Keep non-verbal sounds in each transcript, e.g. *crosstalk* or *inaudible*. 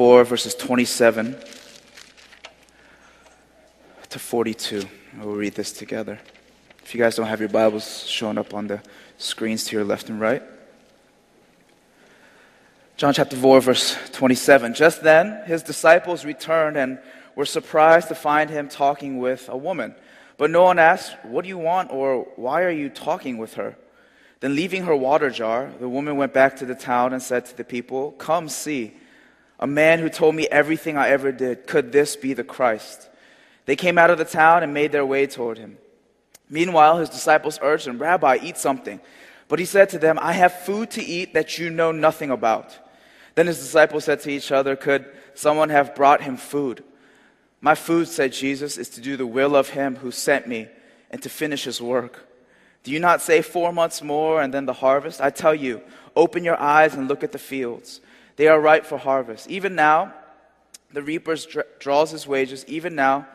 4, verses 27 to 42. We'll read this together. If you guys don't have your Bibles showing up on the screens to your left and right. John chapter 4, verse 27. Just then, his disciples returned and were surprised to find him talking with a woman. But no one asked, What do you want? or Why are you talking with her? Then, leaving her water jar, the woman went back to the town and said to the people, Come see, a man who told me everything I ever did. Could this be the Christ? They came out of the town and made their way toward him. Meanwhile, his disciples urged him, Rabbi, eat something. But he said to them, I have food to eat that you know nothing about. Then his disciples said to each other, Could someone have brought him food? My food, said Jesus, is to do the will of him who sent me and to finish his work. Do you not say four months more and then the harvest? I tell you, open your eyes and look at the fields. They are ripe for harvest. Even now, the reaper draws his wages. Even now,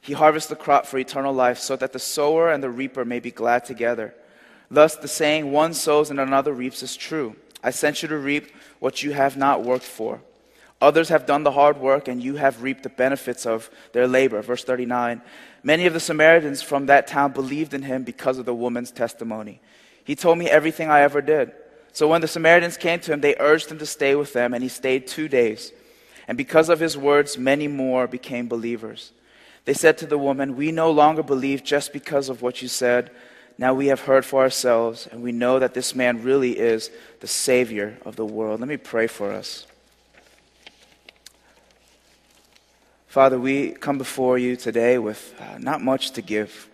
he harvests the crop for eternal life, so that the sower and the reaper may be glad together. Thus, the saying, one sows and another reaps, is true. I sent you to reap what you have not worked for. Others have done the hard work, and you have reaped the benefits of their labor. Verse 39. Many of the Samaritans from that town believed in him because of the woman's testimony. He told me everything I ever did. So when the Samaritans came to him, they urged him to stay with them, and he stayed two days. And because of his words, many more became believers. They said to the woman, We no longer believe just because of what you said. Now we have heard for ourselves, and we know that this man really is the Savior of the world. Let me pray for us. Father, we come before you today with uh, not much to give,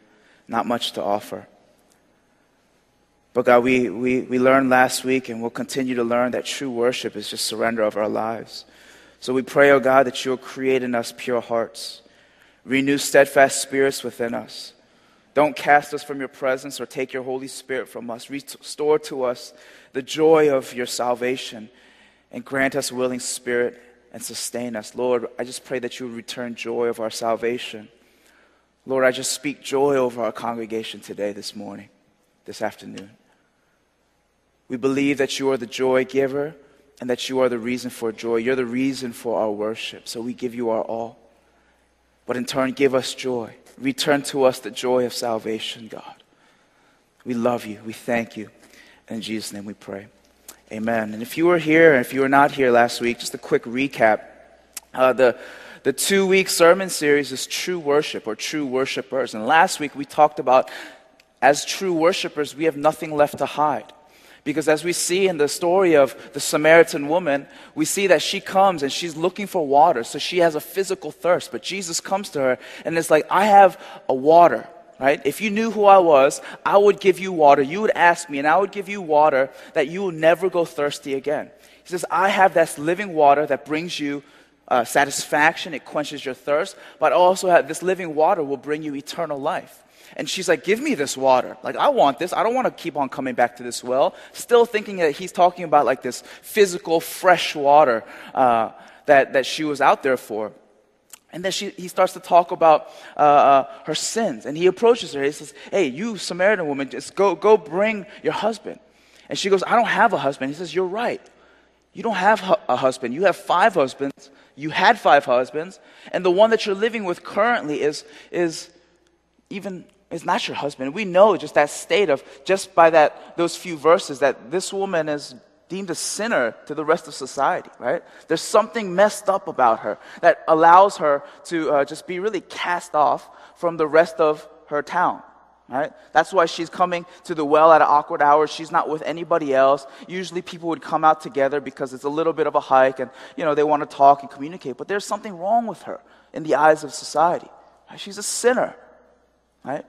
not much to offer. But God, we, we, we learned last week and we'll continue to learn that true worship is just surrender of our lives. So we pray, oh God, that you'll create in us pure hearts, renew steadfast spirits within us. Don't cast us from your presence or take your Holy Spirit from us. Restore to us the joy of your salvation and grant us willing spirit and sustain us. Lord, I just pray that you return joy of our salvation. Lord, I just speak joy over our congregation today, this morning, this afternoon. We believe that you are the joy giver and that you are the reason for joy. You're the reason for our worship. So we give you our all. But in turn, give us joy. Return to us the joy of salvation, God. We love you. We thank you. In Jesus' name we pray. Amen. And if you were here, and if you were not here last week, just a quick recap. Uh, the the two week sermon series is True Worship or True Worshipers. And last week we talked about as true worshipers, we have nothing left to hide. Because as we see in the story of the Samaritan woman, we see that she comes and she's looking for water. So she has a physical thirst. But Jesus comes to her and it's like, I have a water right? If you knew who I was, I would give you water. You would ask me, and I would give you water that you will never go thirsty again. He says, I have this living water that brings you uh, satisfaction, it quenches your thirst, but also have this living water will bring you eternal life. And she's like, Give me this water. Like, I want this. I don't want to keep on coming back to this well. Still thinking that he's talking about like this physical, fresh water uh, that, that she was out there for. And then she, he starts to talk about uh, uh, her sins. And he approaches her. He says, Hey, you Samaritan woman, just go, go bring your husband. And she goes, I don't have a husband. He says, You're right. You don't have a husband. You have five husbands. You had five husbands. And the one that you're living with currently is, is even is not your husband. We know just that state of just by that those few verses that this woman is deemed a sinner to the rest of society, right? There's something messed up about her that allows her to uh, just be really cast off from the rest of her town. Right? That's why she's coming to the well at an awkward hour. She's not with anybody else. Usually people would come out together because it's a little bit of a hike and, you know, they want to talk and communicate. But there's something wrong with her in the eyes of society. Right? She's a sinner. Right?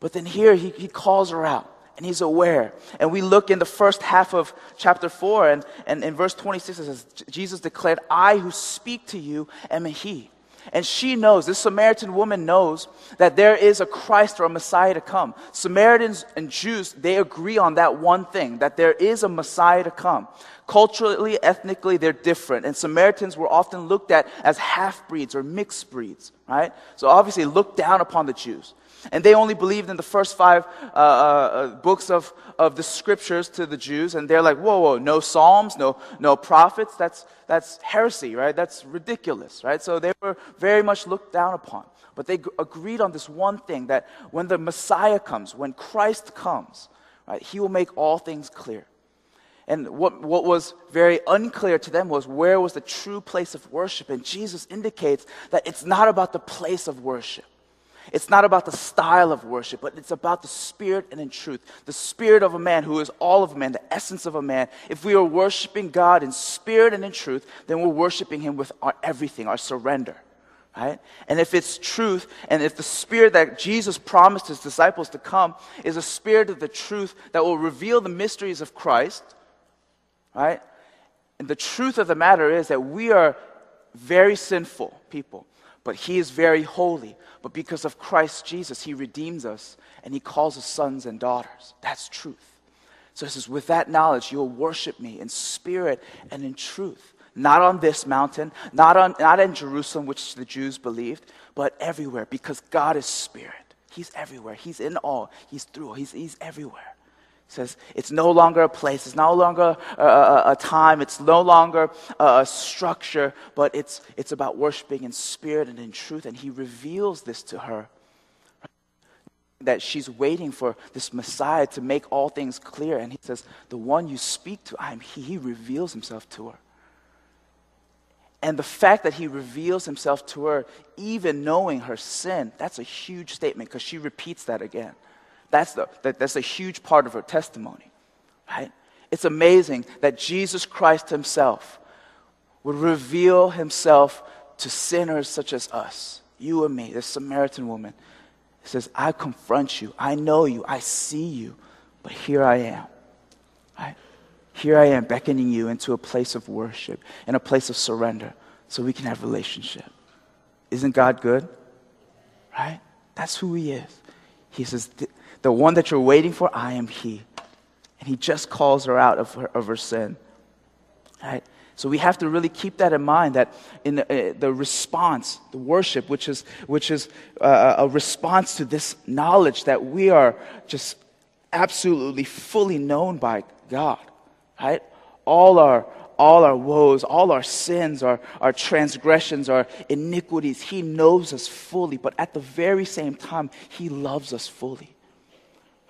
But then here he, he calls her out and he's aware. And we look in the first half of chapter 4, and, and in verse 26, it says, Jesus declared, I who speak to you am he. And she knows, this Samaritan woman knows that there is a Christ or a Messiah to come. Samaritans and Jews, they agree on that one thing, that there is a Messiah to come. Culturally, ethnically, they're different. And Samaritans were often looked at as half breeds or mixed breeds, right? So obviously looked down upon the Jews. And they only believed in the first five uh, uh, uh, books of, of the scriptures to the Jews. And they're like, whoa, whoa, no Psalms, no, no prophets. That's, that's heresy, right? That's ridiculous, right? So they were very much looked down upon. But they g- agreed on this one thing that when the Messiah comes, when Christ comes, right, he will make all things clear. And what, what was very unclear to them was where was the true place of worship. And Jesus indicates that it's not about the place of worship. It's not about the style of worship, but it's about the spirit and in truth. The spirit of a man who is all of man, the essence of a man. If we are worshiping God in spirit and in truth, then we're worshiping Him with our everything, our surrender. Right? And if it's truth, and if the spirit that Jesus promised his disciples to come is a spirit of the truth that will reveal the mysteries of Christ, right? And the truth of the matter is that we are very sinful people, but He is very holy. But because of Christ Jesus, He redeems us and He calls us sons and daughters. That's truth. So He says, with that knowledge, you'll worship me in spirit and in truth. Not on this mountain, not, on, not in Jerusalem, which the Jews believed, but everywhere because God is spirit. He's everywhere. He's in all. He's through. He's, he's everywhere says it's no longer a place, it's no longer a, a, a time, it's no longer a, a, structure, but it's, it's about worshiping in spirit and in truth. And he reveals this to her that she's waiting for this Messiah to make all things clear. And he says, The one you speak to, I am he. He reveals himself to her. And the fact that he reveals himself to her, even knowing her sin, that's a huge statement because she repeats that again. That's, the, that, that's a huge part of her testimony, right? It's amazing that Jesus Christ himself would reveal himself to sinners such as us, you and me, this Samaritan woman. He says, I confront you, I know you, I see you, but here I am. Right? Here I am beckoning you into a place of worship and a place of surrender so we can have relationship. Isn't God good? Right? That's who he is. He says, the one that you're waiting for, I am He. And He just calls her out of her, of her sin. Right? So we have to really keep that in mind that in the, uh, the response, the worship, which is, which is uh, a response to this knowledge that we are just absolutely fully known by God, right? All our, all our woes, all our sins, our, our transgressions, our iniquities, He knows us fully, but at the very same time, He loves us fully.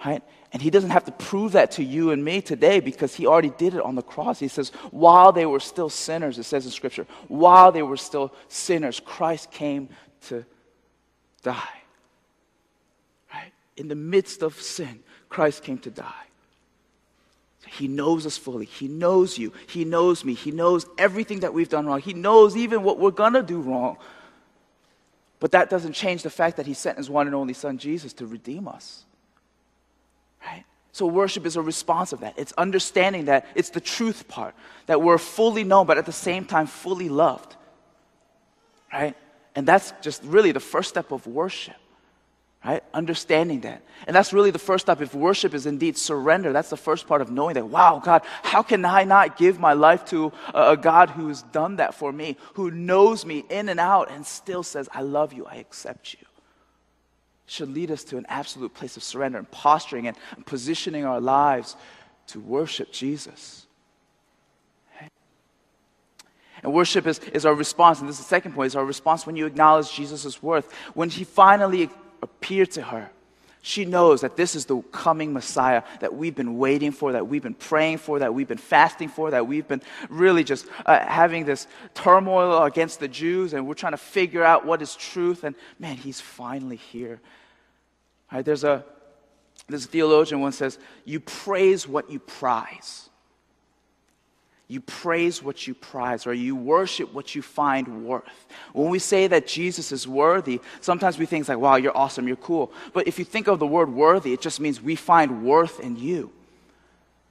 Right? And he doesn't have to prove that to you and me today because he already did it on the cross. He says, while they were still sinners, it says in Scripture, while they were still sinners, Christ came to die. Right? In the midst of sin, Christ came to die. He knows us fully. He knows you. He knows me. He knows everything that we've done wrong. He knows even what we're going to do wrong. But that doesn't change the fact that He sent His one and only Son, Jesus, to redeem us. So worship is a response of that. It's understanding that it's the truth part, that we're fully known, but at the same time fully loved. Right? And that's just really the first step of worship. Right? Understanding that. And that's really the first step. If worship is indeed surrender, that's the first part of knowing that, wow, God, how can I not give my life to a God who's done that for me, who knows me in and out and still says, I love you, I accept you? Should lead us to an absolute place of surrender and posturing and positioning our lives to worship Jesus. And worship is, is our response, and this is the second point, is our response when you acknowledge Jesus' worth. When he finally appeared to her, she knows that this is the coming Messiah that we've been waiting for, that we've been praying for, that we've been fasting for, that we've been really just uh, having this turmoil against the Jews, and we're trying to figure out what is truth. And man, he's finally here. Right, there's a this theologian once says, "You praise what you prize." You praise what you prize, or you worship what you find worth. When we say that Jesus is worthy, sometimes we think like, wow, you're awesome, you're cool. But if you think of the word worthy, it just means we find worth in you.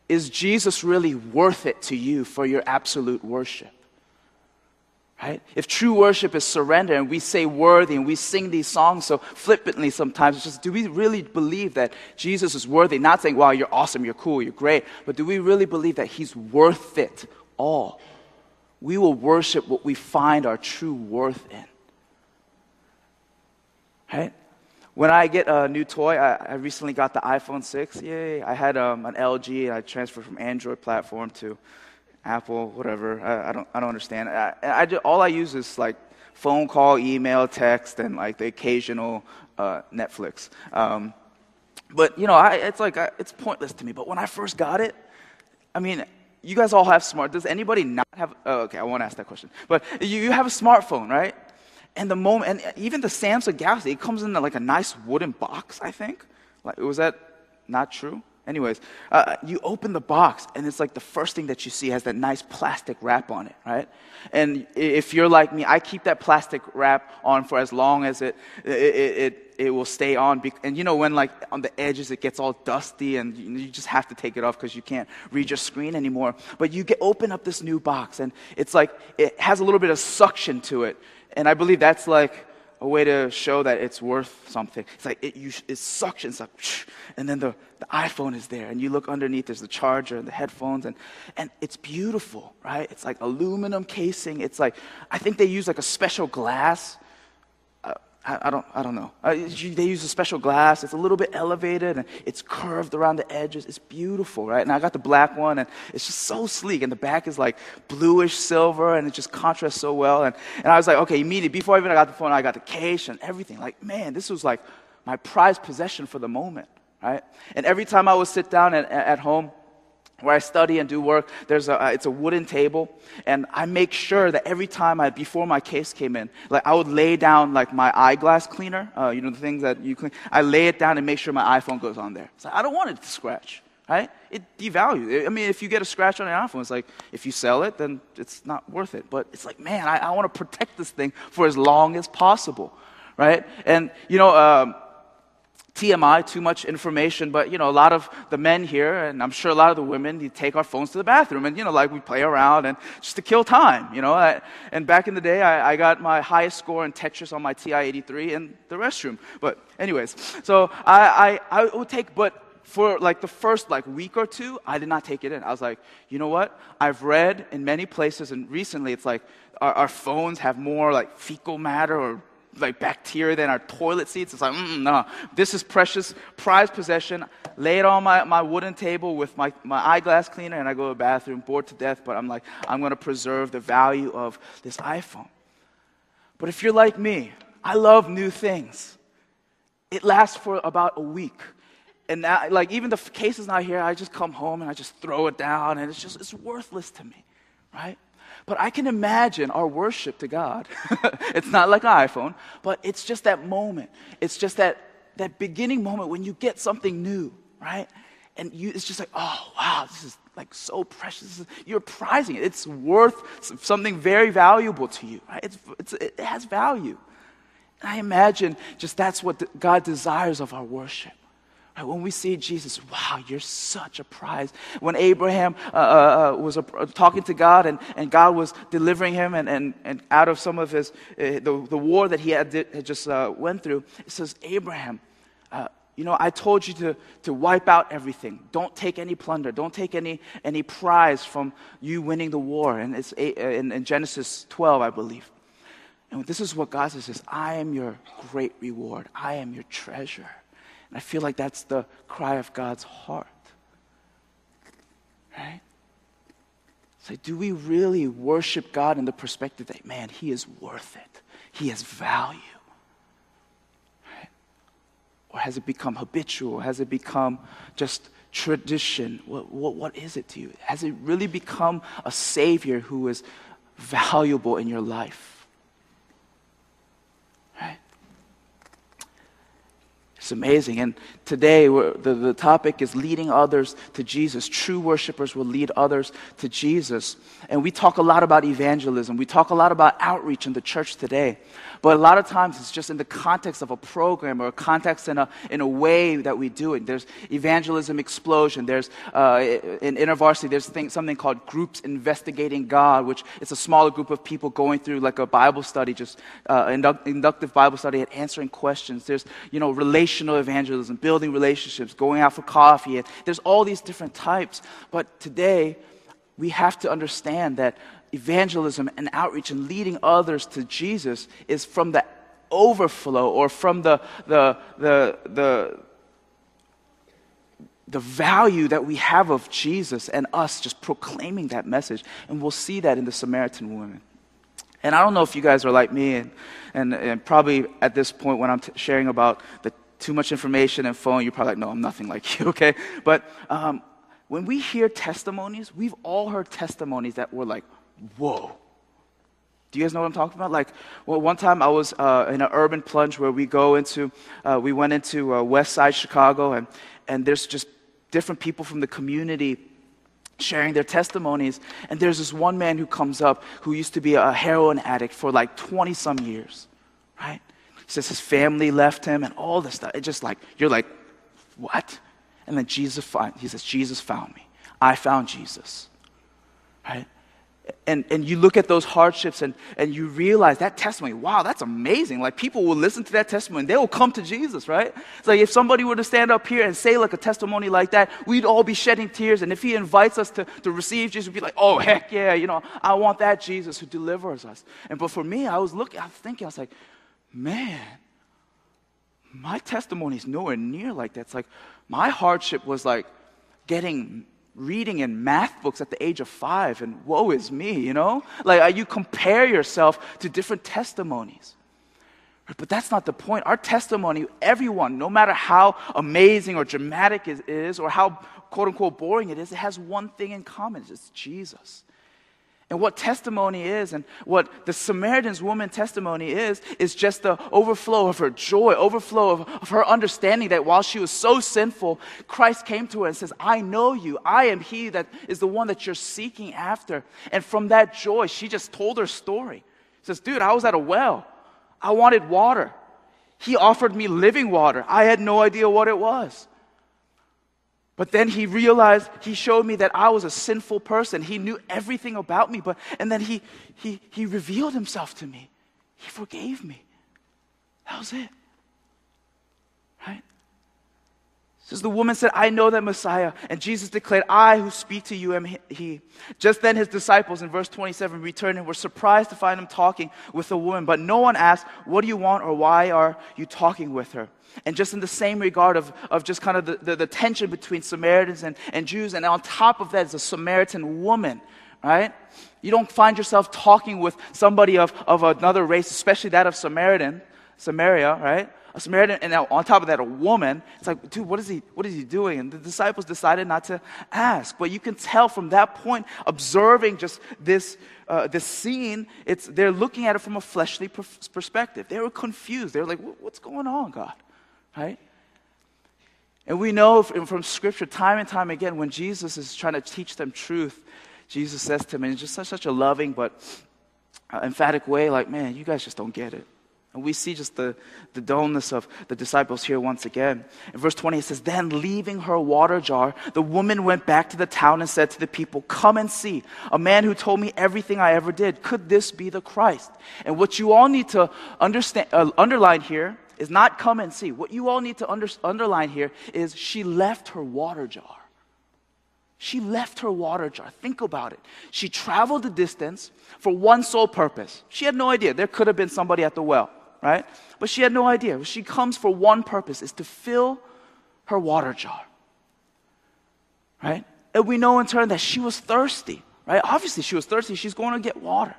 Is Jesus really worth it to you for your absolute worship? Right? If true worship is surrender and we say worthy and we sing these songs so flippantly sometimes, just do we really believe that Jesus is worthy? Not saying, wow, you're awesome, you're cool, you're great, but do we really believe that He's worth it all? We will worship what we find our true worth in. Right? when I get a new toy, I, I recently got the iPhone 6. Yay. I had um, an LG and I transferred from Android platform to Apple, whatever. I, I don't, I don't understand. I, I just, all I use is like phone call, email, text, and like the occasional uh, Netflix. Um, but you know, I, it's like I, it's pointless to me. But when I first got it, I mean, you guys all have smart. Does anybody not have? Oh, okay, I won't ask that question. But you, you have a smartphone, right? And the moment, and even the Samsung Galaxy, it comes in like a nice wooden box. I think. Like, was that not true? Anyways, uh, you open the box, and it's like the first thing that you see has that nice plastic wrap on it, right? And if you're like me, I keep that plastic wrap on for as long as it, it, it, it will stay on. And you know, when like on the edges it gets all dusty and you just have to take it off because you can't read your screen anymore. But you get, open up this new box, and it's like it has a little bit of suction to it. And I believe that's like a way to show that it's worth something. It's like it, you, it suctions up, and then the, the iPhone is there, and you look underneath, there's the charger and the headphones, and, and it's beautiful, right? It's like aluminum casing. It's like, I think they use like a special glass I, I, don't, I don't know. Uh, they use a special glass. It's a little bit elevated and it's curved around the edges. It's beautiful, right? And I got the black one and it's just so sleek. And the back is like bluish silver and it just contrasts so well. And, and I was like, okay, immediately, before even I got the phone, I got the case and everything. Like, man, this was like my prized possession for the moment, right? And every time I would sit down at, at home, where I study and do work, there's a, uh, it's a wooden table, and I make sure that every time I, before my case came in, like I would lay down like my eyeglass cleaner, uh, you know, the things that you clean, I lay it down and make sure my iPhone goes on there. So I don't want it to scratch, right? It devalues. I mean, if you get a scratch on your iPhone, it's like, if you sell it, then it's not worth it. But it's like, man, I, I want to protect this thing for as long as possible, right? And, you know, um, TMI, too much information, but you know, a lot of the men here, and I'm sure a lot of the women, you take our phones to the bathroom and you know, like we play around and just to kill time, you know. I, and back in the day, I, I, got my highest score in Tetris on my TI 83 in the restroom. But, anyways, so I, I, I would take, but for like the first like week or two, I did not take it in. I was like, you know what? I've read in many places, and recently it's like our, our phones have more like fecal matter or like bacteria than our toilet seats. It's like, no, this is precious, prized possession. Lay it on my, my wooden table with my, my eyeglass cleaner, and I go to the bathroom, bored to death, but I'm like, I'm going to preserve the value of this iPhone. But if you're like me, I love new things. It lasts for about a week. And now, like, even the case is not here, I just come home and I just throw it down, and it's just, it's worthless to me, right? But I can imagine our worship to God. *laughs* it's not like an iPhone, but it's just that moment. It's just that, that beginning moment when you get something new, right? And you, it's just like, oh, wow, this is like so precious. You're prizing it. It's worth something very valuable to you, right? It's, it's, it has value. And I imagine just that's what God desires of our worship. When we see Jesus, wow, you're such a prize. When Abraham uh, uh, uh was uh, talking to God and, and God was delivering him and, and, and out of some of his, uh, the, the war that he had, did, had just uh, went through, it says, Abraham, you know, I told you to, to wipe out everything. Don't take any plunder. Don't take any, any prize from you winning the war. And it's in, in Genesis 12, I believe. And this is what God says, I am your great reward. I am your treasure. And I feel like that's the cry of God's heart. Right? So, do we really worship God in the perspective that, man, He is worth it? He has value. Right? Or has it become habitual? Has it become just tradition? What, what, what is it to you? Has it really become a Savior who is valuable in your life? It's amazing. And today, the, the topic is leading others to Jesus. True worshipers will lead others to Jesus. And we talk a lot about evangelism, we talk a lot about outreach in the church today. But a lot of times it's just in the context of a program or a context in a, in a way that we do it. There's evangelism explosion. There's, uh, in InterVarsity, there's thing, something called Groups Investigating God, which is a smaller group of people going through like a Bible study, just uh, induct, inductive Bible study and answering questions. There's, you know, relational evangelism, building relationships, going out for coffee. And there's all these different types. But today, we have to understand that evangelism and outreach and leading others to Jesus is from the overflow or from the, the, the, the, the value that we have of Jesus and us just proclaiming that message. And we'll see that in the Samaritan woman. And I don't know if you guys are like me, and, and, and probably at this point when I'm t- sharing about the too much information and phone, you're probably like, no, I'm nothing like *laughs* you, okay? But um, when we hear testimonies, we've all heard testimonies that were like, whoa. Do you guys know what I'm talking about? Like, well, one time I was uh, in an urban plunge where we go into, uh, we went into uh, West Side Chicago, and, and there's just different people from the community sharing their testimonies. And there's this one man who comes up who used to be a heroin addict for like 20 some years, right? He says his family left him and all this stuff. It's just like, you're like, what? And then Jesus, find, he says, Jesus found me. I found Jesus, right? and, and you look at those hardships and, and you realize that testimony, wow, that's amazing. Like people will listen to that testimony they will come to Jesus, right? It's like if somebody were to stand up here and say like a testimony like that, we'd all be shedding tears. And if he invites us to, to receive Jesus, we'd be like, oh, heck yeah, you know, I want that Jesus who delivers us. And but for me, I was looking, I was thinking, I was like, man, my testimony is nowhere near like that. It's like my hardship was like getting reading in math books at the age of five, and woe is me, you know? Like, uh, you compare yourself to different testimonies. But that's not the point. Our testimony, everyone, no matter how amazing or dramatic it is, or how quote unquote boring it is, it has one thing in common it's Jesus. And what testimony is, and what the Samaritan's woman testimony is, is just the overflow of her joy, overflow of, of, her understanding that while she was so sinful, Christ came to her and says, I know you. I am he that is the one that you're seeking after. And from that joy, she just told her story. She says, Dude, I was at a well. I wanted water. He offered me living water. I had no idea what it was. But then he realized, he showed me that I was a sinful person. He knew everything about me. But, and then he, he, he revealed himself to me. He forgave me. That was it. Right? Says the woman said, I know that Messiah. And Jesus declared, I who speak to you am he. Just then his disciples in verse 27 returned and were surprised to find him talking with a woman. But no one asked, What do you want or why are you talking with her? And just in the same regard of, of just kind of the, the, the tension between Samaritans and, and Jews, and on top of that is a Samaritan woman, right? You don't find yourself talking with somebody of, of another race, especially that of Samaritan, Samaria, right? A Samaritan, and on top of that, a woman. It's like, dude, what is he, what is he doing? And the disciples decided not to ask. But you can tell from that point, observing just this, uh, this scene, it's, they're looking at it from a fleshly perspective. They were confused. They were like, what's going on, God? right? And we know from Scripture, time and time again, when Jesus is trying to teach them truth, Jesus says to them in just such, such a loving but uh, emphatic way, like, man, you guys just don't get it. And we see just the, the dullness of the disciples here once again. In verse 20, it says, Then leaving her water jar, the woman went back to the town and said to the people, Come and see, a man who told me everything I ever did. Could this be the Christ? And what you all need to understand, uh, underline here is not come and see. What you all need to under, underline here is she left her water jar. She left her water jar. Think about it. She traveled the distance for one sole purpose. She had no idea. There could have been somebody at the well, right? But she had no idea. She comes for one purpose is to fill her water jar. Right? And we know in turn that she was thirsty, right? Obviously, she was thirsty. She's going to get water.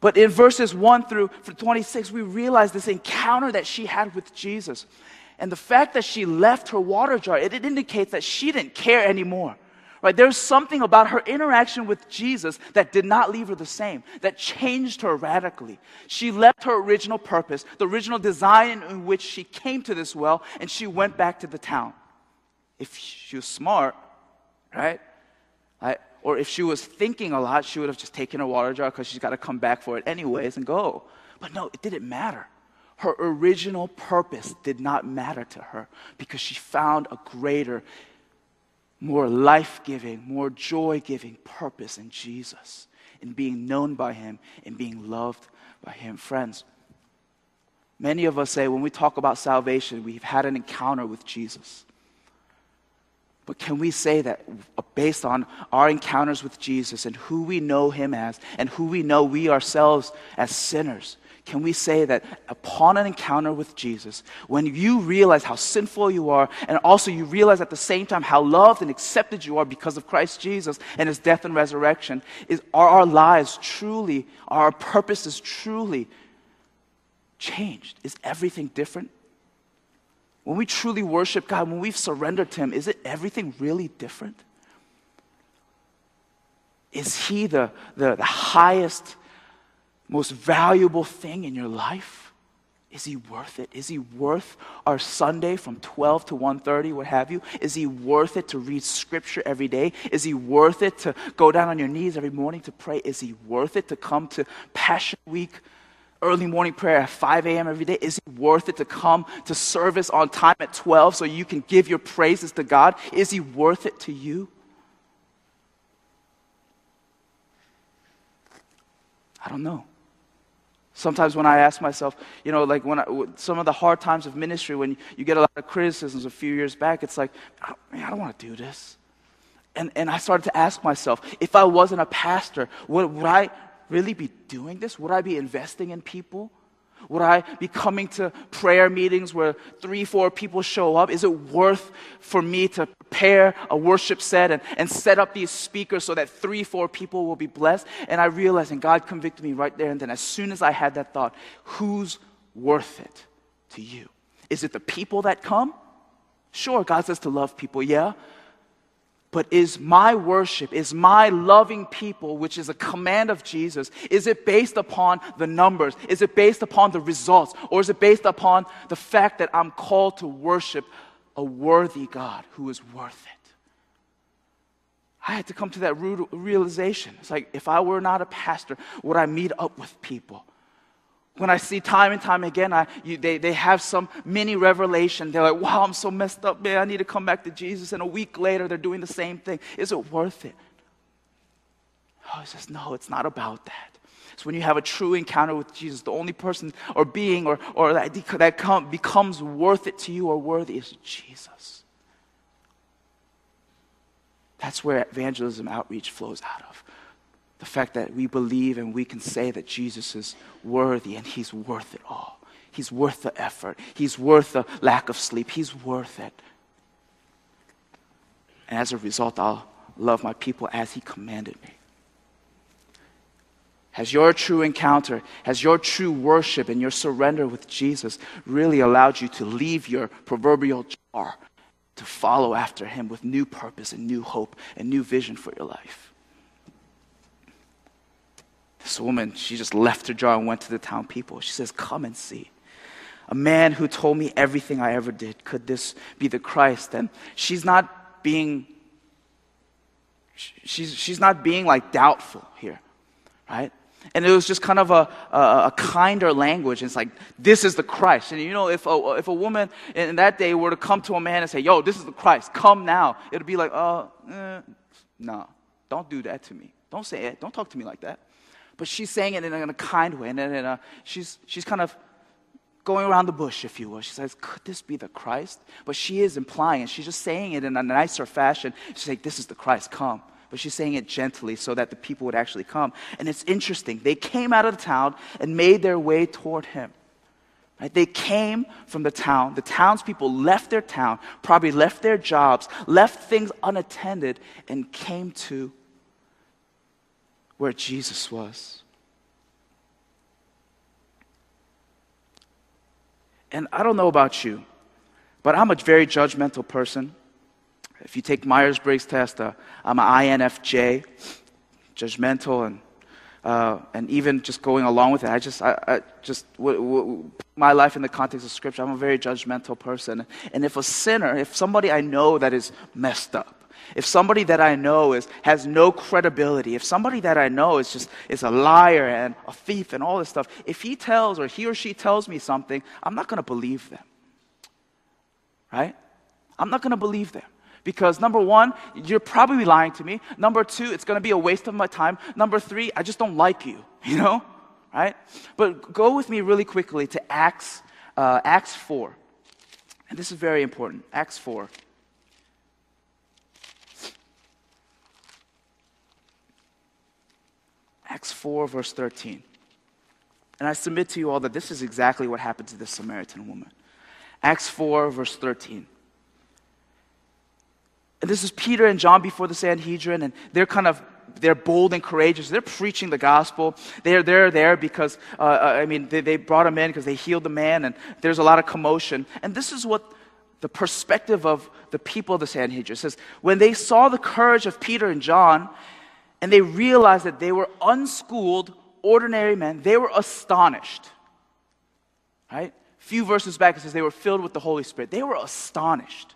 But in verses 1 through 26, we realize this encounter that she had with Jesus. And the fact that she left her water jar, it, it indicates that she didn't care anymore. Right? There's something about her interaction with Jesus that did not leave her the same, that changed her radically. She left her original purpose, the original design in which she came to this well, and she went back to the town. If she was smart, right? I, or if she was thinking a lot, she would have just taken her water jar because she's got to come back for it anyways and go. But no, it didn't matter. Her original purpose did not matter to her because she found a greater, more life giving, more joy giving purpose in Jesus, in being known by Him, in being loved by Him. Friends, many of us say when we talk about salvation, we've had an encounter with Jesus. But can we say that based on our encounters with Jesus and who we know him as and who we know we ourselves as sinners, can we say that upon an encounter with Jesus, when you realize how sinful you are, and also you realize at the same time how loved and accepted you are because of Christ Jesus and his death and resurrection, is, are our lives truly, are our purposes truly changed? Is everything different? When we truly worship God, when we've surrendered to Him, is it everything really different? Is He the, the, the highest most valuable thing in your life? Is he worth it? Is he worth our Sunday from 12 to 1:30, what have you? Is he worth it to read scripture every day? Is he worth it to go down on your knees every morning to pray? Is he worth it to come to Passion Week early morning prayer at 5 a.m. every day? Is it worth it to come to service on time at 12 so you can give your praises to God? Is he worth it to you? I don't know. Sometimes when I ask myself, you know, like when I, some of the hard times of ministry, when you get a lot of criticisms a few years back, it's like, I man, I don't want to do this. And, and I started to ask myself, if I wasn't a pastor, would, would I really be doing this? Would I be investing in people? Would I be coming to prayer meetings where three, four people show up? Is it worth for me to prepare a worship set and, and set up these speakers so that three, four people will be blessed? And I realized, and God convicted me right there and then, as soon as I had that thought, who's worth it to you? Is it the people that come? Sure, God says to love people, yeah. But is my worship, is my loving people, which is a command of Jesus, is it based upon the numbers? Is it based upon the results? Or is it based upon the fact that I'm called to worship a worthy God who is worth it? I had to come to that realization. It's like, if I were not a pastor, would I meet up with people? When I see time and time again, I, you, they, they have some mini revelation. They're like, wow, I'm so messed up, man. I need to come back to Jesus. And a week later, they're doing the same thing. Is it worth it? Oh, he says, no, it's not about that. It's when you have a true encounter with Jesus, the only person or being or, or that, that come, becomes worth it to you or worthy is Jesus. That's where evangelism outreach flows out of the fact that we believe and we can say that Jesus is worthy and he's worth it all. He's worth the effort. He's worth the lack of sleep. He's worth it. And as a result, I'll love my people as he commanded me. Has your true encounter, has your true worship and your surrender with Jesus really allowed you to leave your proverbial jar to follow after him with new purpose and new hope and new vision for your life? This woman, she just left her jar and went to the town people. She says, Come and see. A man who told me everything I ever did. Could this be the Christ? And she's not being, she's, she's not being like doubtful here, right? And it was just kind of a, a, a, kinder language. It's like, this is the Christ. And you know, if a, if a woman in that day were to come to a man and say, yo, this is the Christ, come now, it would be like, uh, eh, no, don't do that to me. Don't say it. Don't talk to me like that. But she's saying it in a, in a kind way. And, and a, she's, she's kind of going around the bush, if you will. She says, Could this be the Christ? But she is implying, and she's just saying it in a nicer fashion. She's like, This is the Christ, come. But she's saying it gently so that the people would actually come. And it's interesting. They came out of the town and made their way toward him. Right? They came from the town. The townspeople left their town, probably left their jobs, left things unattended, and came to where Jesus was. And I don't know about you, but I'm a very judgmental person. If you take Myers Briggs test, uh, I'm an INFJ, judgmental, and uh, and even just going along with it, I just, I, I just, w- w- my life in the context of Scripture, I'm a very judgmental person. And if a sinner, if somebody I know that is messed up, if somebody that I know is, has no credibility, if somebody that I know is just is a liar and a thief and all this stuff, if he tells or he or she tells me something, I'm not going to believe them. Right? I'm not going to believe them. Because number one, you're probably lying to me. Number two, it's going to be a waste of my time. Number three, I just don't like you, *laughs* you know? Right? But go with me really quickly to Acts, uh, Acts 4. And this is very important. Acts 4. Acts 4, verse 13. And I submit to you all that this is exactly what happened to this Samaritan woman. Acts 4, verse 13. And this is Peter and John before the Sanhedrin, and they're kind of they're bold and courageous. They're preaching the gospel. They're, they're there because, uh, uh I mean, they, they brought him in because they healed the man, and there's a lot of commotion. And this is what the perspective of the people of the Sanhedrin says. When they saw the courage of Peter and John, and they realized that they were unschooled, ordinary men, they were astonished. Right? Few verses back, it says they were filled with the Holy Spirit. They were astonished.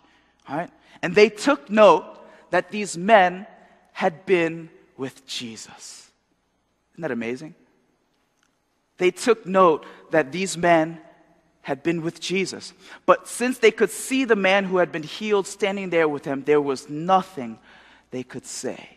Right? And they took note that these men had been with Jesus. Isn't that amazing? They took note that these men had been with Jesus. But since they could see the man who had been healed standing there with him, there was nothing they could say.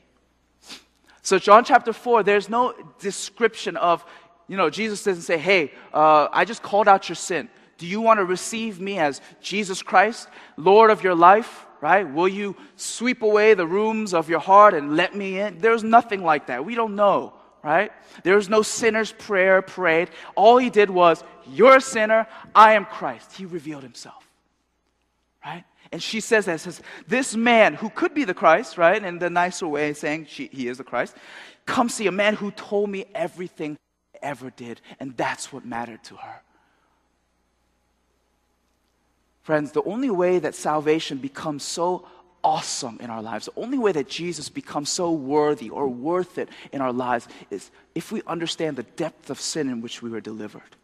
So, John chapter 4, there's no description of, you know, Jesus doesn't say, hey, uh, I just called out your sin. Do you want to receive me as Jesus Christ, Lord of your life? Right? Will you sweep away the rooms of your heart and let me in? There's nothing like that. We don't know, right? There's no sinner's prayer prayed. All he did was, You're a sinner, I am Christ. He revealed himself, right? And she says that, says, This man who could be the Christ, right? In the nicer way, saying she, he is the Christ, come see a man who told me everything I ever did. And that's what mattered to her. Friends, the only way that salvation becomes so awesome in our lives, the only way that Jesus becomes so worthy or worth it in our lives is if we understand the depth of sin in which we were delivered.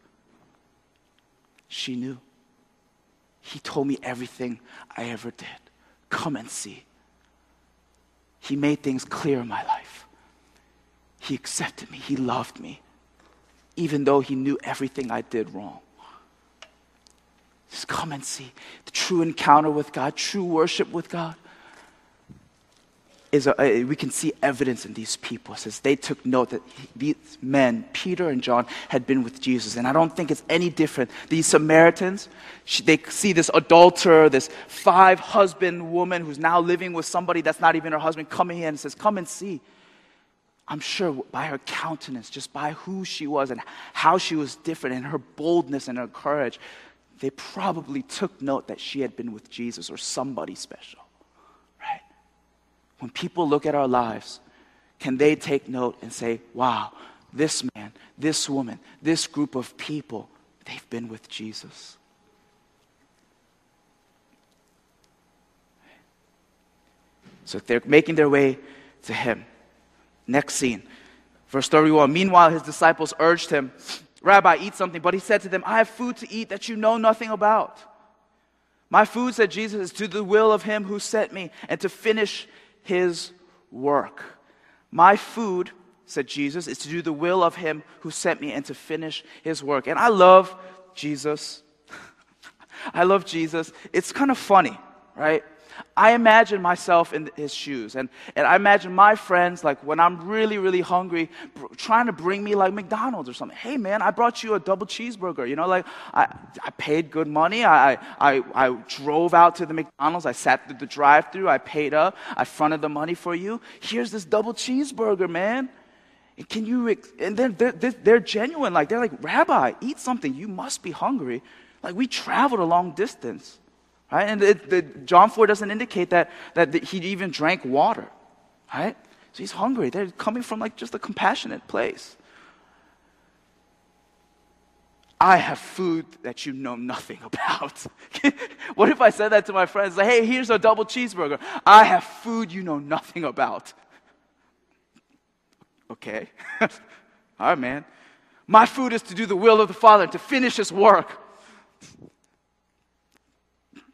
She knew. He told me everything I ever did. Come and see. He made things clear in my life. He accepted me. He loved me, even though he knew everything I did wrong. Just come and see the true encounter with God, true worship with God. Is a, we can see evidence in these people. It says they took note that these men, Peter and John, had been with Jesus. And I don't think it's any different. These Samaritans, they see this adulterer, this five husband woman who's now living with somebody that's not even her husband, coming in and says, Come and see. I'm sure by her countenance, just by who she was and how she was different, and her boldness and her courage, they probably took note that she had been with Jesus or somebody special? When people look at our lives, can they take note and say, wow, this man, this woman, this group of people, they've been with Jesus? So they're making their way to him. Next scene, verse 31. Meanwhile, his disciples urged him, Rabbi, eat something. But he said to them, I have food to eat that you know nothing about. My food, said Jesus, is to the will of him who sent me and to finish his work. My food, said Jesus, is to do the will of him who sent me and to finish his work. And I love Jesus. *laughs* I love Jesus. It's kind of funny, right? I imagine myself in his shoes. And, and I imagine my friends, like when I'm really, really hungry, br- trying to bring me like McDonald's or something. Hey, man, I brought you a double cheeseburger. You know, like I, I paid good money. I, I, I drove out to the McDonald's. I sat through the drive through. I paid up. I fronted the money for you. Here's this double cheeseburger, man. And can you, and they're, they're, they're genuine. Like, they're like, Rabbi, eat something. You must be hungry. Like, we traveled a long distance. Right? And it, the, John 4 doesn't indicate that, that he even drank water. Right? So he's hungry. They're coming from like just a compassionate place. I have food that you know nothing *laughs* about. *laughs* what if I said that to my friends? Like, hey, here's a double cheeseburger. I have food you know nothing about. Okay. *laughs* All right, man. My food is to do the will of the Father, to finish his work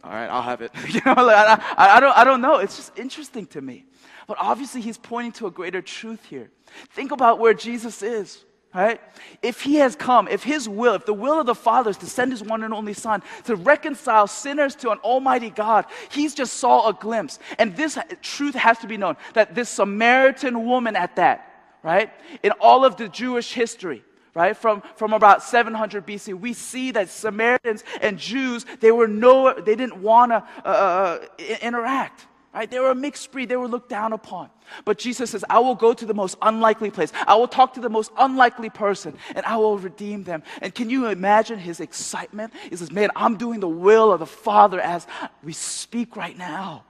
all right, I'll have it. *laughs* you know, like, I, I, don't, I don't know. It's just interesting to me. But obviously, he's pointing to a greater truth here. Think about where Jesus is, right? If he has come, if his will, if the will of the Father is to send his one and only Son to reconcile sinners to an almighty God, he's just saw a glimpse. And this truth has to be known that this Samaritan woman at that, right? In all of the Jewish history, right? From, from about 700 BC, we see that Samaritans and Jews, they were no, they didn't want to uh, uh, uh interact. right? They were a mixed breed, they were looked down upon. But Jesus says, I will go to the most unlikely place. I will talk to the most unlikely person and I will redeem them. And can you imagine his excitement? He says, Man, I'm doing the will of the Father as we speak right now.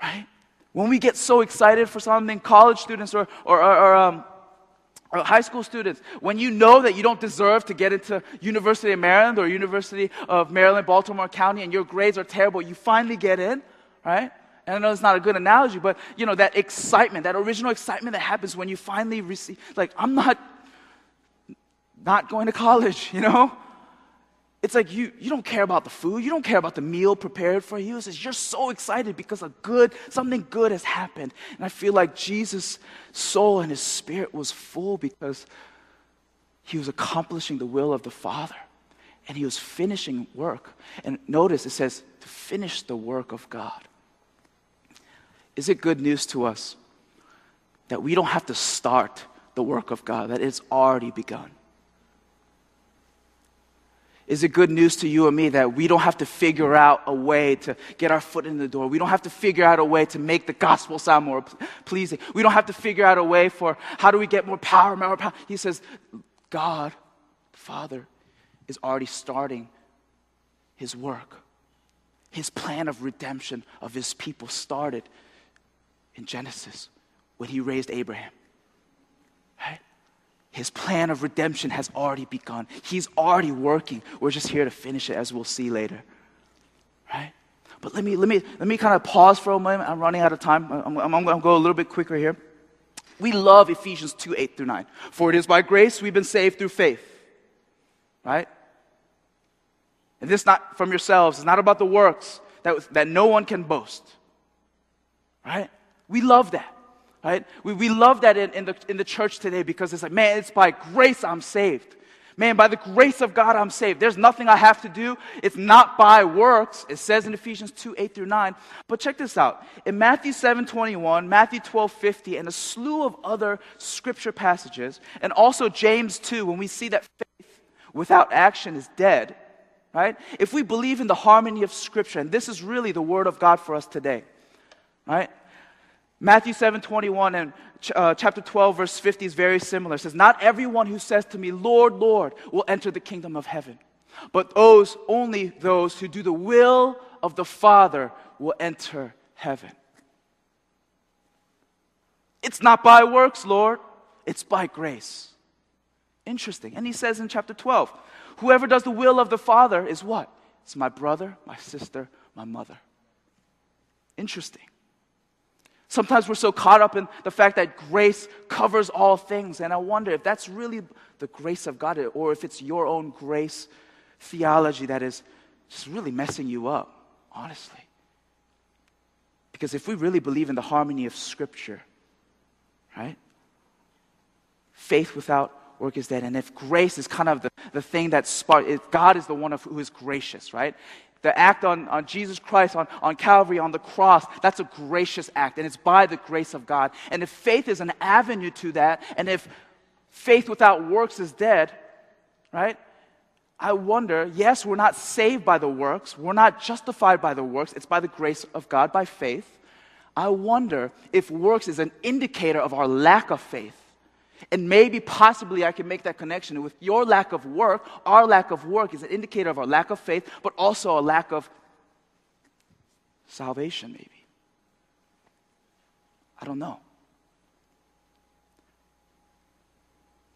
Right? When we get so excited for something, college students or, or, or, um, high school students, when you know that you don't deserve to get into University of Maryland or University of Maryland, Baltimore County, and your grades are terrible, you finally get in, right? And I know it's not a good analogy, but you know, that excitement, that original excitement that happens when you finally receive, like, I'm not, not going to college, *laughs* you know? It's like you, you don't care about the food, you don't care about the meal prepared for you. It's just you're so excited because a good, something good has happened. And I feel like Jesus' soul and his spirit was full because he was accomplishing the will of the Father. And he was finishing work. And notice it says to finish the work of God. Is it good news to us that we don't have to start the work of God, that it's already begun? Is it good news to you and me that we don't have to figure out a way to get our foot in the door? We don't have to figure out a way to make the gospel sound more pleasing. We don't have to figure out a way for how do we get more power, more power. He says, God, the Father, is already starting his work. His plan of redemption of his people started in Genesis when he raised Abraham. Right? His plan of redemption has already begun. He's already working. We're just here to finish it, as we'll see later. Right? But let me, let me, let me kind of pause for a moment. I'm running out of time. I'm, I'm, I'm going to go a little bit quicker here. We love Ephesians 2 8 through 9. For it is by grace we've been saved through faith. Right? And this not from yourselves. It's not about the works that, that no one can boast. Right? We love that. Right? We, we love that in, in, the, in the church today because it's like, man, it's by grace I'm saved. Man, by the grace of God, I'm saved. There's nothing I have to do. It's not by works. It says in Ephesians 2 8 through 9. But check this out. In Matthew 7 21, Matthew 12 50, and a slew of other scripture passages, and also James 2, when we see that faith without action is dead, right? If we believe in the harmony of scripture, and this is really the word of God for us today, right? Matthew 7 21 and uh, chapter 12, verse 50 is very similar. It says, Not everyone who says to me, Lord, Lord, will enter the kingdom of heaven, but those, only those who do the will of the Father will enter heaven. It's not by works, Lord, it's by grace. Interesting. And he says in chapter 12, Whoever does the will of the Father is what? It's my brother, my sister, my mother. Interesting. Sometimes we're so caught up in the fact that grace covers all things. And I wonder if that's really the grace of God or if it's your own grace theology that is just really messing you up, honestly. Because if we really believe in the harmony of Scripture, right? Faith without work is dead. And if grace is kind of the, the thing that sparks, God is the one of, who is gracious, right? The act on, on Jesus Christ, on, on Calvary, on the cross, that's a gracious act, and it's by the grace of God. And if faith is an avenue to that, and if faith without works is dead, right? I wonder, yes, we're not saved by the works, we're not justified by the works, it's by the grace of God, by faith. I wonder if works is an indicator of our lack of faith. And maybe, possibly, I can make that connection. With your lack of work, our lack of work is an indicator of our lack of faith, but also a lack of salvation, maybe. I don't know.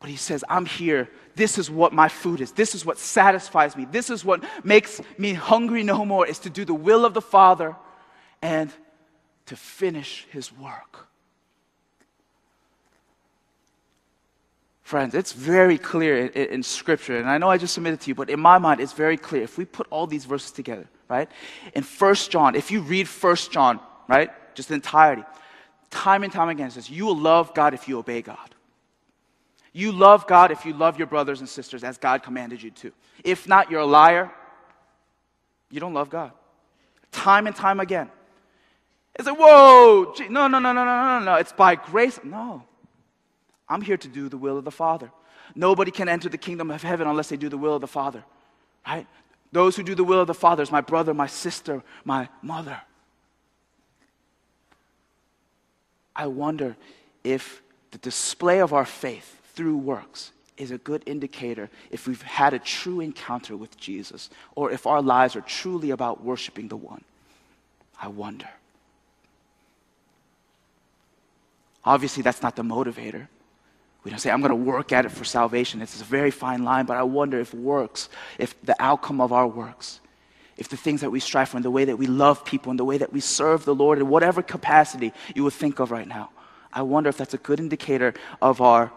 But he says, I'm here. This is what my food is. This is what satisfies me. This is what makes me hungry no more, is to do the will of the Father and to finish his work. Friends, it's very clear in, in, Scripture, and I know I just submitted to you, but in my mind, it's very clear. If we put all these verses together, right? In 1 John, if you read 1 John, right, just the entirety, time and time again, it says, You will love God if you obey God. You love God if you love your brothers and sisters as God commanded you to. If not, you're a liar. You don't love God. Time and time again. It's like, whoa, no, no, no, no, no, no, no. It's by grace. No. I'm here to do the will of the Father. Nobody can enter the kingdom of heaven unless they do the will of the Father. Right? Those who do the will of the Father is my brother, my sister, my mother. I wonder if the display of our faith through works is a good indicator if we've had a true encounter with Jesus or if our lives are truly about worshiping the one. I wonder. Obviously, that's not the motivator. We don't say, I'm going to work at it for salvation. It's a very fine line, but I wonder if works, if the outcome of our works, if the things that we strive for, and the way that we love people, and the way that we serve the Lord in whatever capacity you would think of right now, I wonder if that's a good indicator of our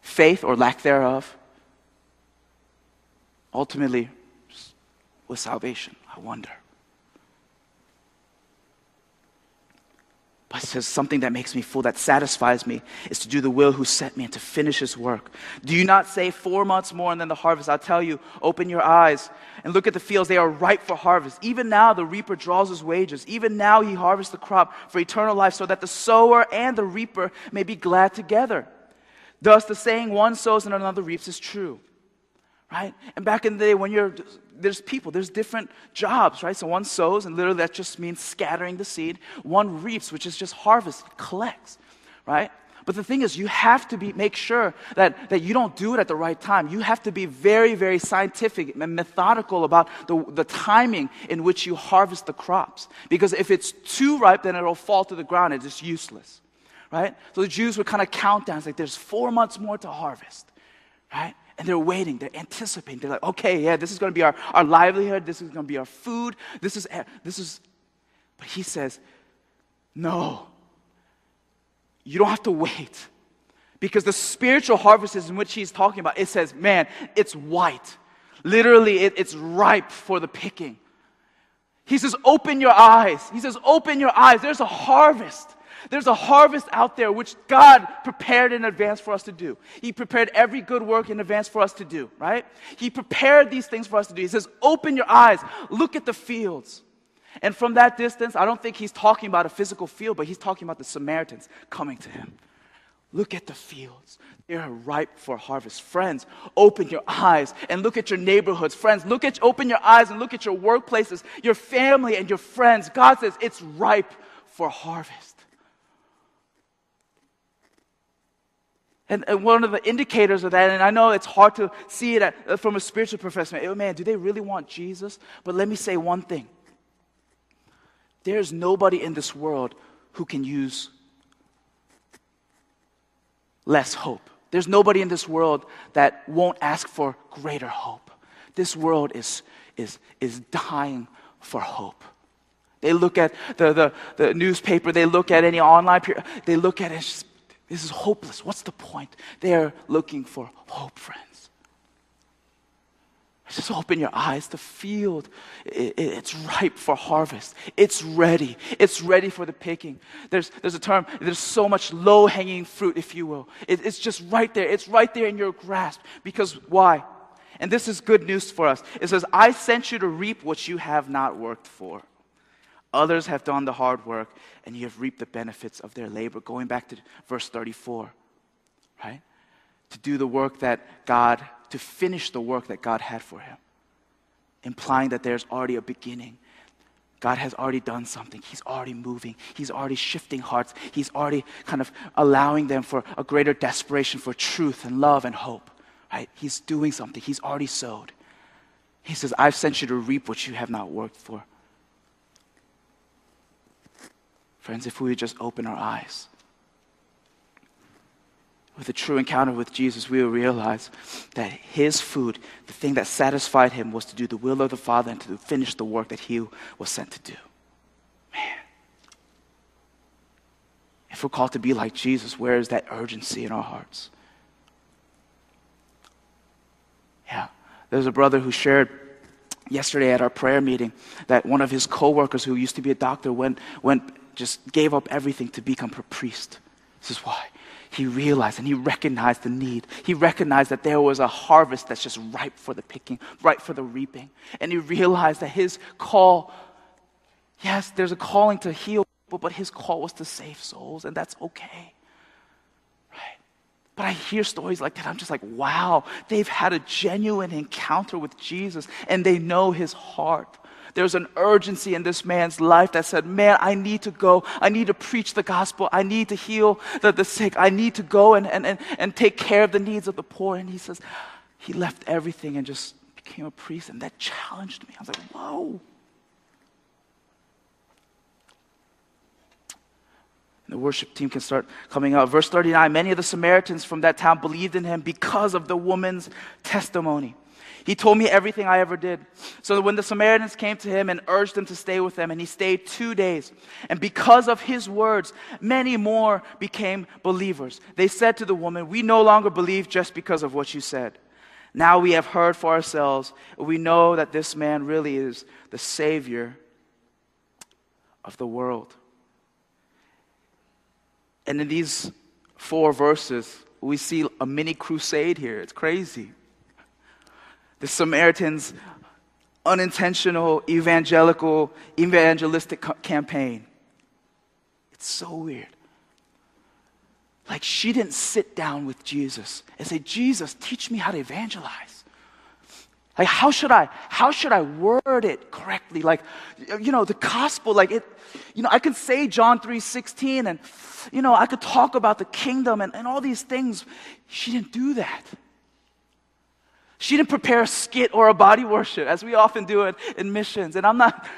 faith or lack thereof. Ultimately, with salvation, I wonder. But it says something that makes me full, that satisfies me, is to do the will who sent me and to finish his work. Do you not say four months more and then the harvest? I'll tell you, open your eyes and look at the fields. They are ripe for harvest. Even now the reaper draws his wages. Even now he harvests the crop for eternal life so that the sower and the reaper may be glad together. Thus the saying, one sows and another reaps is true. Right? And back in the day when you're there's people, there's different jobs, right? So one sows, and literally that just means scattering the seed. One reaps, which is just harvest, collects, right? But the thing is, you have to be, make sure that, that you don't do it at the right time. You have to be very, very scientific and methodical about the, the timing in which you harvest the crops. Because if it's too ripe, then it'll fall to the ground. It's just useless, right? So the Jews would kind of count down. It's like, there's four months more to harvest, right? And they're waiting, they're anticipating. They're like, okay, yeah, this is going to be our, our livelihood, this is going to be our food, this is, this is. But he says, no, you don't have to wait. Because the spiritual harvest is in which he's talking about, it says, man, it's white. Literally, it, it's ripe for the picking. He says, open your eyes. He says, open your eyes. There's a harvest. There's a harvest out there which God prepared in advance for us to do. He prepared every good work in advance for us to do, right? He prepared these things for us to do. He says, Open your eyes, look at the fields. And from that distance, I don't think he's talking about a physical field, but he's talking about the Samaritans coming to him. Look at the fields. They're ripe for harvest. Friends, open your eyes and look at your neighborhoods. Friends, look at open your eyes and look at your workplaces, your family and your friends. God says it's ripe for harvest. And, and, one of the indicators of that, and I know it's hard to see it at, uh, from a spiritual perspective, oh, man, do they really want Jesus? But let me say one thing there's nobody in this world who can use less hope. There's nobody in this world that won't ask for greater hope. This world is, is, is dying for hope. They look at the, the, the newspaper, they look at any online, they look at it, this is hopeless. What's the point? They are looking for hope, friends. Just open your eyes. The field, it's ripe for harvest. It's ready. It's ready for the picking. There's, there's a term, there's so much low hanging fruit, if you will. It, it's just right there. It's right there in your grasp. Because why? And this is good news for us. It says, I sent you to reap what you have not worked for. Others have done the hard work, and you have reaped the benefits of their labor. Going back to verse 34, right? To do the work that God, to finish the work that God had for him, implying that there's already a beginning. God has already done something. He's already moving. He's already shifting hearts. He's already kind of allowing them for a greater desperation for truth and love and hope. Right? He's doing something. He's already sowed. He says, I've sent you to reap what you have not worked for. Friends, if we would just open our eyes with a true encounter with Jesus, we will realize that his food, the thing that satisfied him, was to do the will of the Father and to finish the work that he was sent to do. Man. If we're called to be like Jesus, where is that urgency in our hearts? Yeah. There's a brother who shared yesterday at our prayer meeting that one of his coworkers who used to be a doctor went, went just gave up everything to become a priest. This is why. He realized and he recognized the need. He recognized that there was a harvest that's just ripe for the picking, ripe for the reaping. And he realized that his call, yes, there's a calling to heal people, but his call was to save souls, and that's okay. Right? But I hear stories like that. I'm just like, wow, they've had a genuine encounter with Jesus and they know his heart. There's an urgency in this man's life that said, Man, I need to go. I need to preach the gospel. I need to heal the, the sick. I need to go and, and, and, and take care of the needs of the poor. And he says, He left everything and just became a priest. And that challenged me. I was like, Whoa. the worship team can start coming out. Verse 39 Many of the Samaritans from that town believed in him because of the woman's testimony. He told me everything I ever did. So when the Samaritans came to him and urged him to stay with them, and he stayed two days. And because of his words, many more became believers. They said to the woman, We no longer believe just because of what you said. Now we have heard for ourselves. We know that this man really is the Savior of the world. And in these four verses, we see a mini crusade here. It's crazy. The Samaritans' unintentional evangelical, evangelistic campaign. It's so weird. Like she didn't sit down with Jesus and say, Jesus, teach me how to evangelize. Like, how should I, how should I word it correctly? Like, you know, the gospel, like it, you know, I can say John 3 16 and, you know, I could talk about the kingdom and, and all these things. She didn't do that. She didn't prepare a skit or a body worship, as we often do it in missions. And I'm not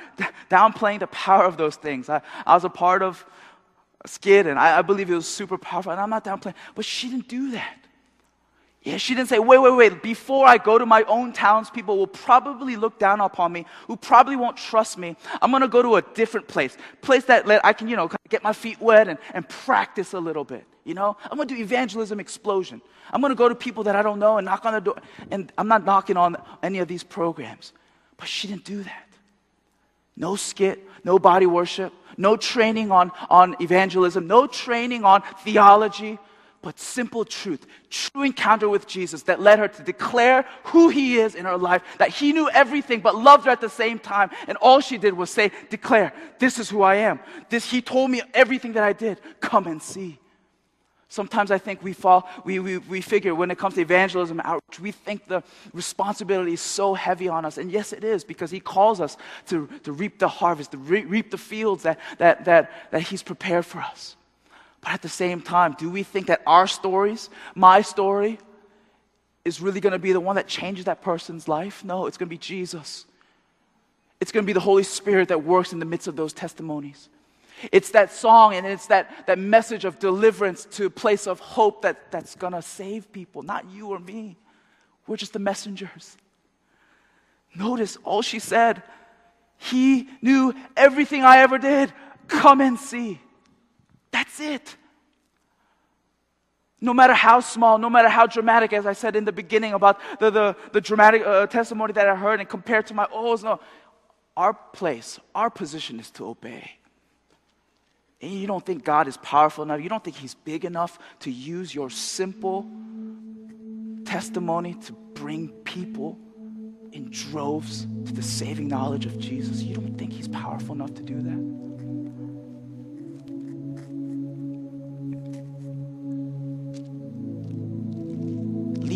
downplaying the power of those things. I, I was a part of a skit, and I, I believe it was super powerful, and I'm not downplaying. But she didn't do that. Yeah, she didn't say, wait, wait, wait, before I go to my own towns, people will probably look down upon me, who probably won't trust me. I'm gonna go to a different place, place that I can, you know, get my feet wet and, and practice a little bit. You know, I'm gonna do evangelism explosion. I'm gonna go to people that I don't know and knock on the door. And I'm not knocking on any of these programs, but she didn't do that. No skit, no body worship, no training on, on evangelism, no training on theology, but simple truth, true encounter with Jesus that led her to declare who he is in her life, that he knew everything but loved her at the same time. And all she did was say, Declare, this is who I am. This, he told me everything that I did. Come and see. Sometimes I think we fall, we, we, we figure when it comes to evangelism outreach, we think the responsibility is so heavy on us. And yes, it is, because He calls us to, to reap the harvest, to re- reap the fields that, that, that, that He's prepared for us. But at the same time, do we think that our stories, my story, is really going to be the one that changes that person's life? No, it's going to be Jesus. It's going to be the Holy Spirit that works in the midst of those testimonies. It's that song and it's that, that message of deliverance to a place of hope that, that's going to save people, not you or me. We're just the messengers. Notice all she said He knew everything I ever did. Come and see. That's it. No matter how small, no matter how dramatic, as I said in the beginning about the, the, the dramatic uh, testimony that I heard and compared to my old, no, our place, our position is to obey. And you don't think God is powerful enough, you don't think He's big enough to use your simple testimony to bring people in droves to the saving knowledge of Jesus. You don't think He's powerful enough to do that?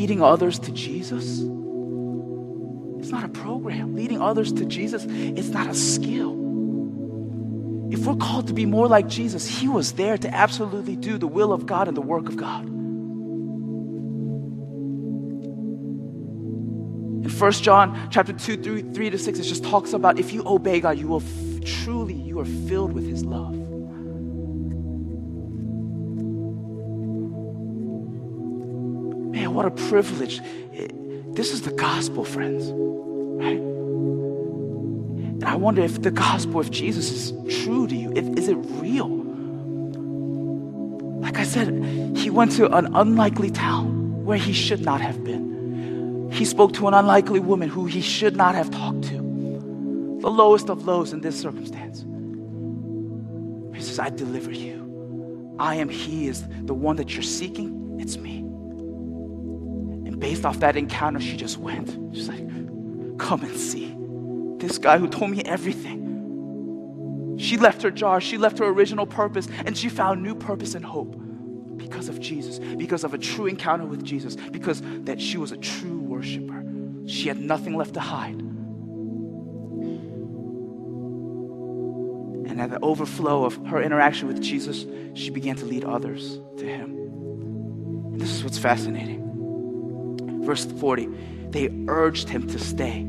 Leading others to Jesus. It's not a program. Leading others to Jesus, it's not a skill. If we're called to be more like Jesus, He was there to absolutely do the will of God and the work of God. In 1 John chapter 2, 3, 3 to 6, it just talks about if you obey God, you will f- truly, you are filled with His love. What a privilege. This is the gospel, friends. Right? And I wonder if the gospel, if Jesus is true to you, if, is it real? Like I said, he went to an unlikely town where he should not have been. He spoke to an unlikely woman who he should not have talked to. The lowest of lows in this circumstance. He says, I deliver you. I am He is the one that you're seeking. It's me based off that encounter, she just went. She's like, come and see. This guy who told me everything. She left her jar, she left her original purpose, and she found new purpose and hope because of Jesus, because of a true encounter with Jesus, because that she was a true worshiper. She had nothing left to hide. And at the overflow of her interaction with Jesus, she began to lead others to him. And this is what's fascinating. Verse 40 they urged him to stay.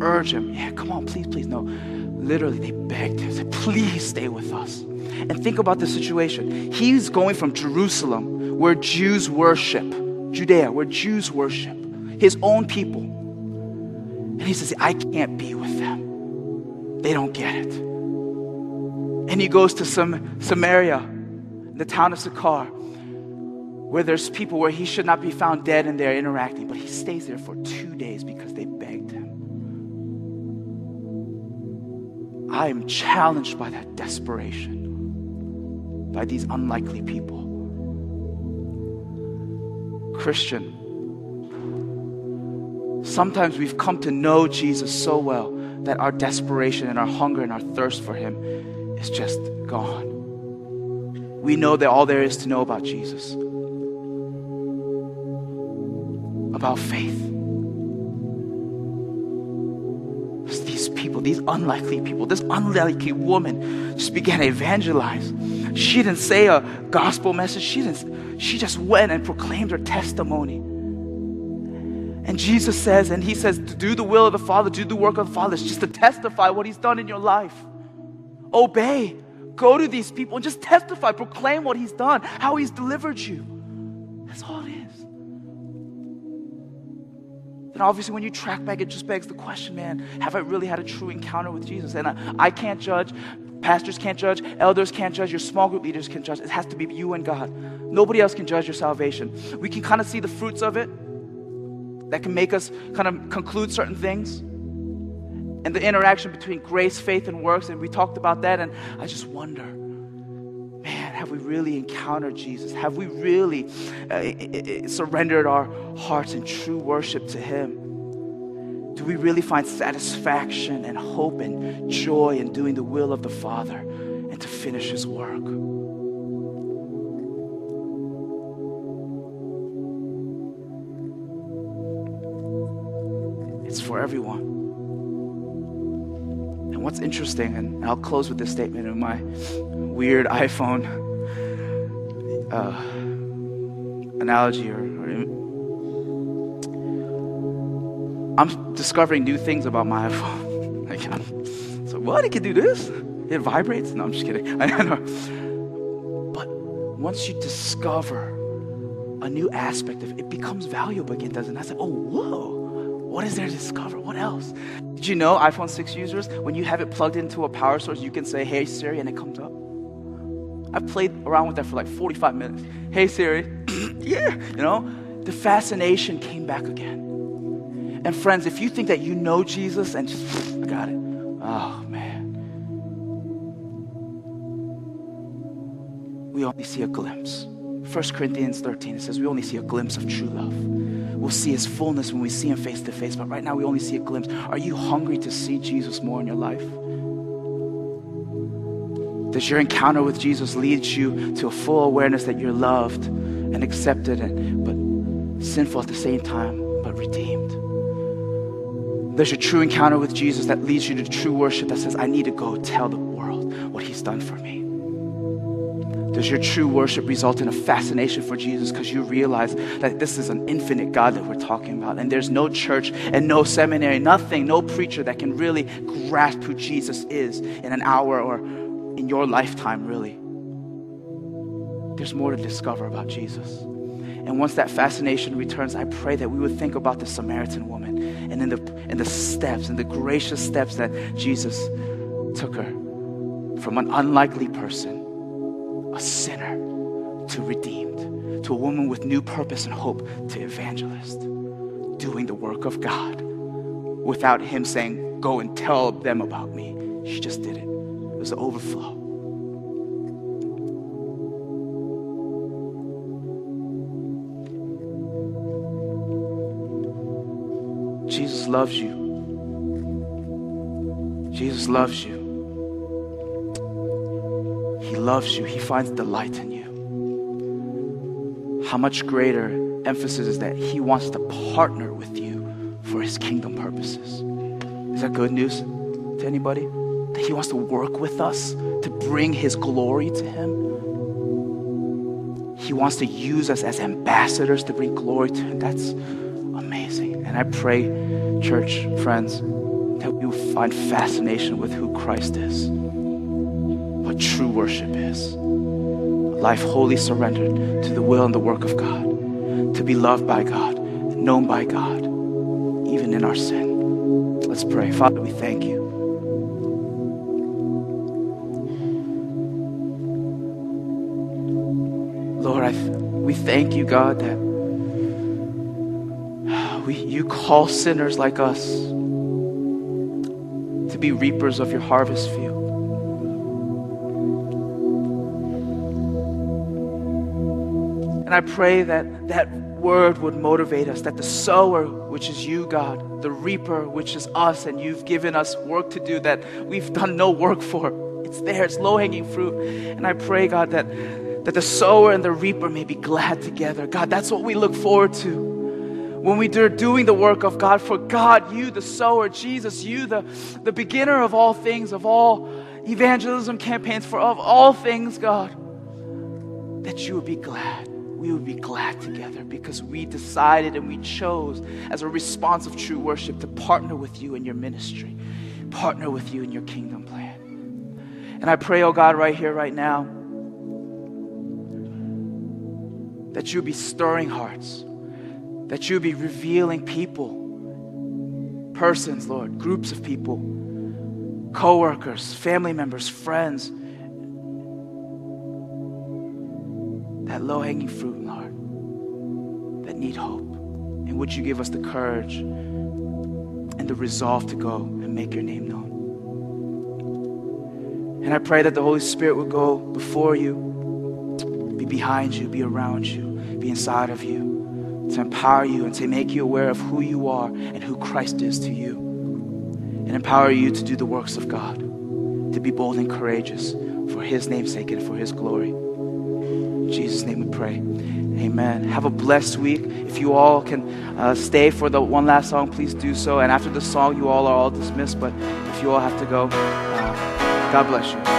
Urge him. Yeah, come on, please, please. No. Literally, they begged him, said, please stay with us. And think about the situation. He's going from Jerusalem, where Jews worship, Judea, where Jews worship, his own people. And he says, I can't be with them. They don't get it. And he goes to some Samaria, the town of Sychar, where there's people where he should not be found dead and they're interacting, but he stays there for two days because they begged him. I am challenged by that desperation, by these unlikely people. Christian, sometimes we've come to know Jesus so well that our desperation and our hunger and our thirst for him is just gone. We know that all there is to know about Jesus about faith. These people, these unlikely people, this unlikely woman just began to evangelize. She didn't say a gospel message. She didn't, she just went and proclaimed her testimony. And Jesus says, and he says, to do the will of the Father, do the work of the Father. It's just to testify what he's done in your life. Obey. Go to these people and just testify, proclaim what he's done, how he's delivered you. That's all then obviously when you track back, it just begs the question, man, have I really had a true encounter with Jesus? And I, I can't judge, pastors can't judge, elders can't judge, your small group leaders can judge. It has to be you and God. Nobody else can judge your salvation. We can kind of see the fruits of it that can make us kind of conclude certain things. And the interaction between grace, faith, and works, and we talked about that, and I just wonder have we really encountered Jesus? Have we really uh, surrendered our hearts in true worship to Him? Do we really find satisfaction and hope and joy in doing the will of the Father and to finish His work? It's for everyone. And what's interesting, and I'll close with this statement in my weird iPhone uh, analogy or, or I'm discovering new things about my iPhone. *laughs* like, so what? It can do this? It vibrates? No, I'm just kidding. *laughs* But once you discover a new aspect of it, it becomes valuable again, doesn't it? I said, oh, whoa. What is there to discover? What else? Did you know iPhone 6 users, when you have it plugged into a power source, you can say, hey Siri, and it comes up? I've played around with that for like 45 minutes. Hey Siri, *clears throat* yeah, you know, the fascination came back again. And friends, if you think that you know Jesus and just, I got it, oh man. We only see a glimpse. 1 Corinthians 13, it says we only see a glimpse of true love. We'll see his fullness when we see him face to face, but right now we only see a glimpse. Are you hungry to see Jesus more in your life? Does your encounter with Jesus lead you to a full awareness that you're loved and accepted, and, but sinful at the same time, but redeemed? There's your true encounter with Jesus that leads you to true worship that says, I need to go tell the world what he's done for me. Does your true worship result in a fascination for Jesus because you realize that this is an infinite God that we're talking about? And there's no church and no seminary, nothing, no preacher that can really grasp who Jesus is in an hour or in your lifetime, really. There's more to discover about Jesus. And once that fascination returns, I pray that we would think about the Samaritan woman and in the, the steps and the gracious steps that Jesus took her from an unlikely person, a sinner, to redeemed, to a woman with new purpose and hope, to evangelist, doing the work of God without him saying, Go and tell them about me. She just did it was the overflow. Jesus loves you. Jesus loves you. He loves you. He finds delight in you. How much greater emphasis is that He wants to partner with you for His kingdom purposes. Is that good news to anybody? That He wants to work with us to bring His glory to Him. He wants to use us as ambassadors to bring glory to Him. That's amazing. And I pray, church friends, that we will find fascination with who Christ is, what true worship is. Life wholly surrendered to the will and the work of God, to be loved by God, known by God, even in our sin. Let's pray. Father, thank you, God, that we, you call sinners like us to be reapers of your harvest field. And I pray that that word would motivate us, that the sower, which is you, God, the reaper, which is us, and you've given us work to do that we've done no work for. It's there, it's low hanging fruit. And I pray, God, that, that the sower and the reaper may be glad together. God, that's what we look forward to when we are doing the work of God. For God, you, the sower, Jesus, you, the, the beginner of all things, of all evangelism campaigns, for of all things, God, that you would be glad. We would be glad together because we decided and we chose, as a response of true worship, to partner with you in your ministry, partner with you in your kingdom plan. And I pray, oh God, right here, right now, that you be stirring hearts that you be revealing people, persons, Lord, groups of people, co-workers, family members, friends. That low-hanging fruit, Lord, that need hope. And would you give us the courage and the resolve to go and make your name known? And I pray that the Holy Spirit would go before you, be behind you, be around you, be inside of you to empower you and to make you aware of who you are and who Christ is to you. And empower you to do the works of God, to be bold and courageous for His name's sake and for His glory. In Jesus' name we pray. Amen. Have a blessed week. If you all can uh, stay for the one last song, please do so. And after the song, you all are all dismissed. But if you all have to go, uh, God bless you.